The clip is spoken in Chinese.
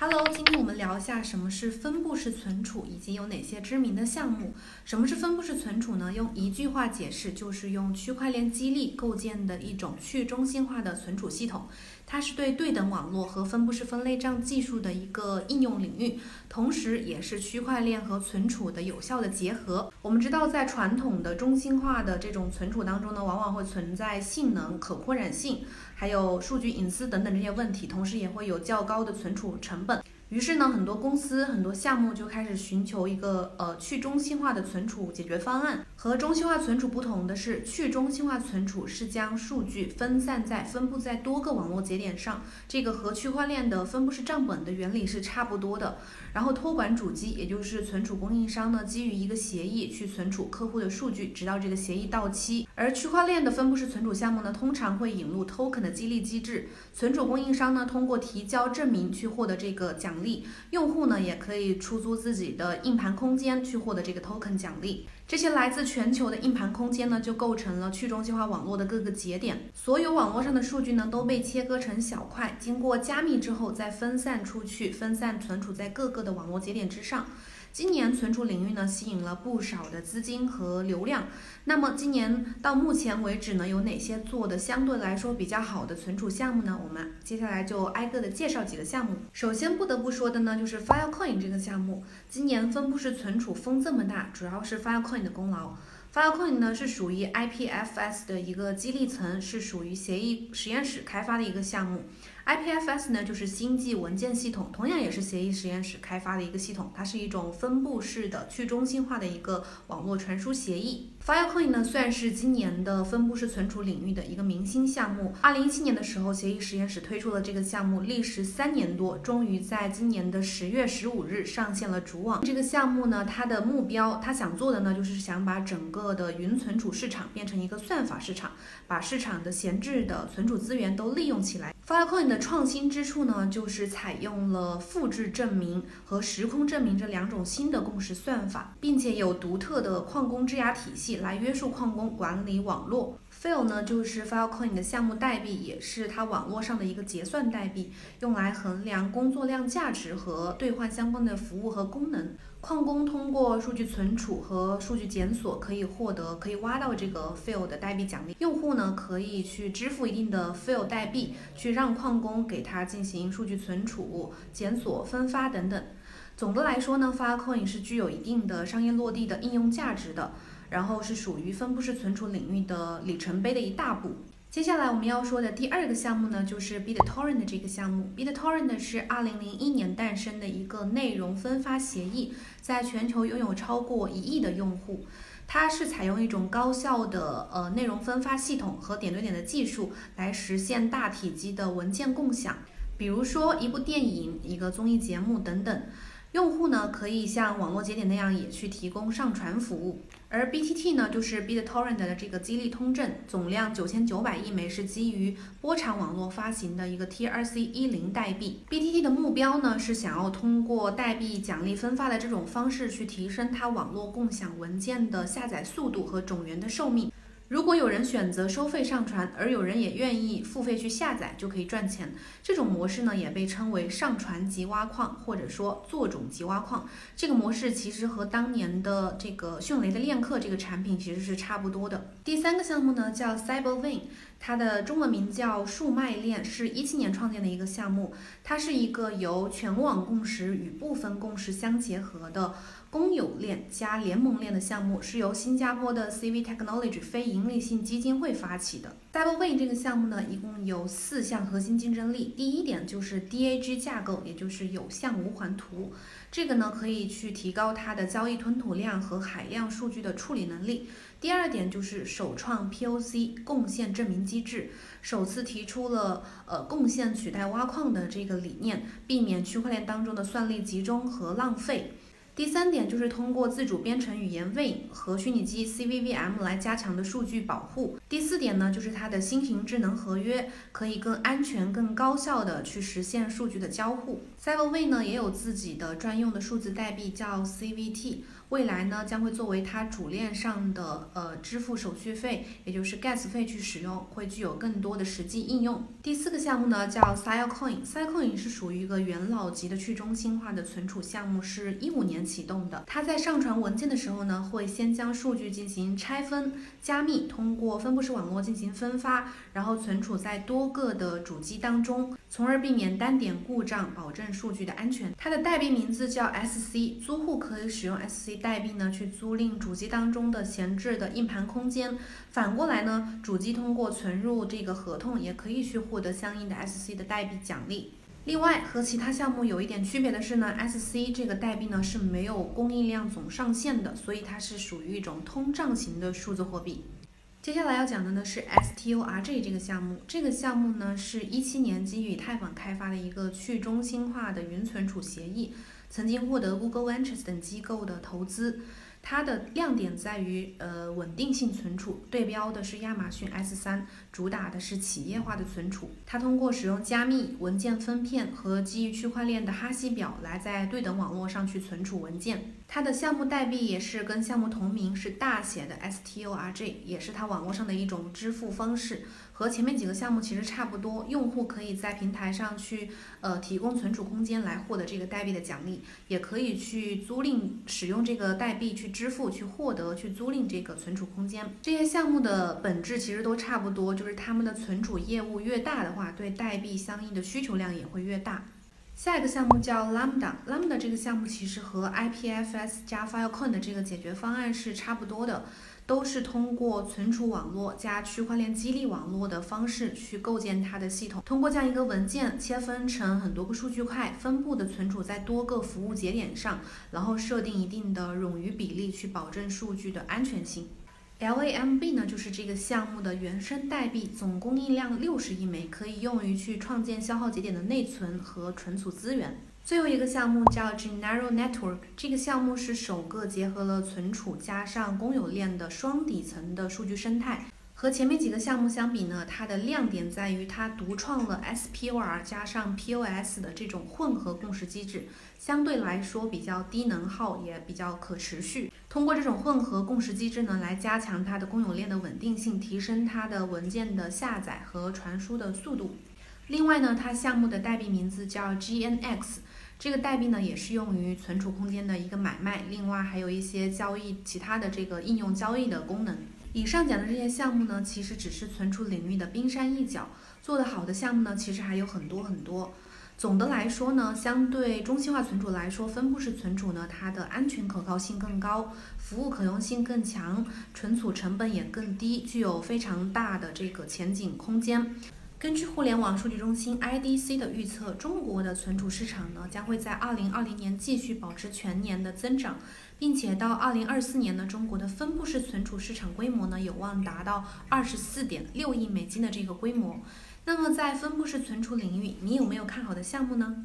Hello，今天我们聊一下什么是分布式存储，以及有哪些知名的项目。什么是分布式存储呢？用一句话解释，就是用区块链激励构建的一种去中心化的存储系统。它是对对等网络和分布式分类账技术的一个应用领域，同时也是区块链和存储的有效的结合。我们知道，在传统的中心化的这种存储当中呢，往往会存在性能、可扩展性，还有数据隐私等等这些问题，同时也会有较高的存储成本。于是呢，很多公司、很多项目就开始寻求一个呃去中心化的存储解决方案。和中心化存储不同的是，去中心化存储是将数据分散在、分布在多个网络节点上，这个和区块链的分布式账本的原理是差不多的。然后托管主机，也就是存储供应商呢，基于一个协议去存储客户的数据，直到这个协议到期。而区块链的分布式存储项目呢，通常会引入 token 的激励机制，存储供应商呢，通过提交证明去获得这个奖。力用户呢也可以出租自己的硬盘空间去获得这个 token 奖励。这些来自全球的硬盘空间呢，就构成了去中心化网络的各个节点。所有网络上的数据呢，都被切割成小块，经过加密之后再分散出去，分散存储在各个的网络节点之上。今年存储领域呢，吸引了不少的资金和流量。那么今年到目前为止呢，有哪些做的相对来说比较好的存储项目呢？我们接下来就挨个的介绍几个项目。首先不得不说的呢，就是 Filecoin 这个项目。今年分布式存储风这么大，主要是 Filecoin 的功劳。Filecoin 呢是属于 IPFS 的一个激励层，是属于协议实验室开发的一个项目。IPFS 呢就是星际文件系统，同样也是协议实验室开发的一个系统，它是一种分布式的去中心化的一个网络传输协议。Filecoin 呢算是今年的分布式存储领域的一个明星项目。二零一七年的时候，协议实验室推出了这个项目，历时三年多，终于在今年的十月十五日上线了主网。这个项目呢，它的目标，它想做的呢，就是想把整个的云存储市场变成一个算法市场，把市场的闲置的存储资源都利用起来。Filecoin 的创新之处呢，就是采用了复制证明和时空证明这两种新的共识算法，并且有独特的矿工质押体系来约束矿工管理网络。File 呢，就是 Filecoin 的项目代币，也是它网络上的一个结算代币，用来衡量工作量价值和兑换相关的服务和功能。矿工通过数据存储和数据检索，可以获得可以挖到这个 fill 的代币奖励。用户呢，可以去支付一定的 fill 代币，去让矿工给他进行数据存储、检索、分发等等。总的来说呢，FIL Coin 是具有一定的商业落地的应用价值的，然后是属于分布式存储领域的里程碑的一大步。接下来我们要说的第二个项目呢，就是 BitTorrent 这个项目。BitTorrent 是2001年诞生的一个内容分发协议，在全球拥有超过一亿的用户。它是采用一种高效的呃内容分发系统和点对点的技术来实现大体积的文件共享，比如说一部电影、一个综艺节目等等。用户呢可以像网络节点那样也去提供上传服务，而 BTT 呢就是 BitTorrent 的这个激励通证，总量九千九百亿枚，是基于波长网络发行的一个 TRC 一零代币。BTT 的目标呢是想要通过代币奖励分发的这种方式去提升它网络共享文件的下载速度和种源的寿命。如果有人选择收费上传，而有人也愿意付费去下载，就可以赚钱。这种模式呢，也被称为上传即挖矿，或者说做种即挖矿。这个模式其实和当年的这个迅雷的链客这个产品其实是差不多的。第三个项目呢，叫 CyberVein。它的中文名叫数脉链，是一七年创建的一个项目。它是一个由全网共识与部分共识相结合的公有链加联盟链的项目，是由新加坡的 CV Technology 非营利性基金会发起的。Cyberway 这个项目呢，一共有四项核心竞争力。第一点就是 DAG 架构，也就是有向无环图，这个呢可以去提高它的交易吞吐量和海量数据的处理能力。第二点就是首创 POC 贡献证明机制，首次提出了呃贡献取代挖矿的这个理念，避免区块链当中的算力集中和浪费。第三点就是通过自主编程语言 Win 和虚拟机 CVVM 来加强的数据保护。第四点呢，就是它的新型智能合约可以更安全、更高效的去实现数据的交互。Cyberway 呢也有自己的专用的数字代币叫 CVT。未来呢，将会作为它主链上的呃支付手续费，也就是 gas 费去使用，会具有更多的实际应用。第四个项目呢叫 Silecoin，Silecoin 是属于一个元老级的去中心化的存储项目，是一五年启动的。它在上传文件的时候呢，会先将数据进行拆分、加密，通过分布式网络进行分发，然后存储在多个的主机当中，从而避免单点故障，保证数据的安全。它的代币名字叫 SC，租户可以使用 SC。代币呢，去租赁主机当中的闲置的硬盘空间。反过来呢，主机通过存入这个合同，也可以去获得相应的 SC 的代币奖励。另外，和其他项目有一点区别的是呢，SC 这个代币呢是没有供应量总上限的，所以它是属于一种通胀型的数字货币。接下来要讲的呢是 STORJ 这个项目，这个项目呢是一七年基于以太坊开发的一个去中心化的云存储协议。曾经获得 Google Ventures 等机构的投资，它的亮点在于呃稳定性存储，对标的是亚马逊 S3，主打的是企业化的存储。它通过使用加密文件分片和基于区块链的哈希表来在对等网络上去存储文件。它的项目代币也是跟项目同名，是大写的 STORJ，也是它网络上的一种支付方式。和前面几个项目其实差不多，用户可以在平台上去呃提供存储空间来获得这个代币的奖励，也可以去租赁使用这个代币去支付，去获得去租赁这个存储空间。这些项目的本质其实都差不多，就是他们的存储业务越大的话，对代币相应的需求量也会越大。下一个项目叫 Lambda，Lambda 这个项目其实和 IPFS 加 Filecoin 的这个解决方案是差不多的。都是通过存储网络加区块链激励网络的方式去构建它的系统，通过将一个文件切分成很多个数据块，分布的存储在多个服务节点上，然后设定一定的冗余比例去保证数据的安全性。LAMB 呢就是这个项目的原生代币，总供应量六十亿枚，可以用于去创建消耗节点的内存和存储资源。最后一个项目叫 Genero Network，这个项目是首个结合了存储加上公有链的双底层的数据生态。和前面几个项目相比呢，它的亮点在于它独创了 SPOR 加上 POS 的这种混合共识机制，相对来说比较低能耗，也比较可持续。通过这种混合共识机制呢，来加强它的公有链的稳定性，提升它的文件的下载和传输的速度。另外呢，它项目的代币名字叫 GNX。这个代币呢，也是用于存储空间的一个买卖，另外还有一些交易其他的这个应用交易的功能。以上讲的这些项目呢，其实只是存储领域的冰山一角，做得好的项目呢，其实还有很多很多。总的来说呢，相对中心化存储来说，分布式存储呢，它的安全可靠性更高，服务可用性更强，存储成本也更低，具有非常大的这个前景空间。根据互联网数据中心 IDC 的预测，中国的存储市场呢将会在2020年继续保持全年的增长，并且到2024年呢，中国的分布式存储市场规模呢有望达到24.6亿美金的这个规模。那么在分布式存储领域，你有没有看好的项目呢？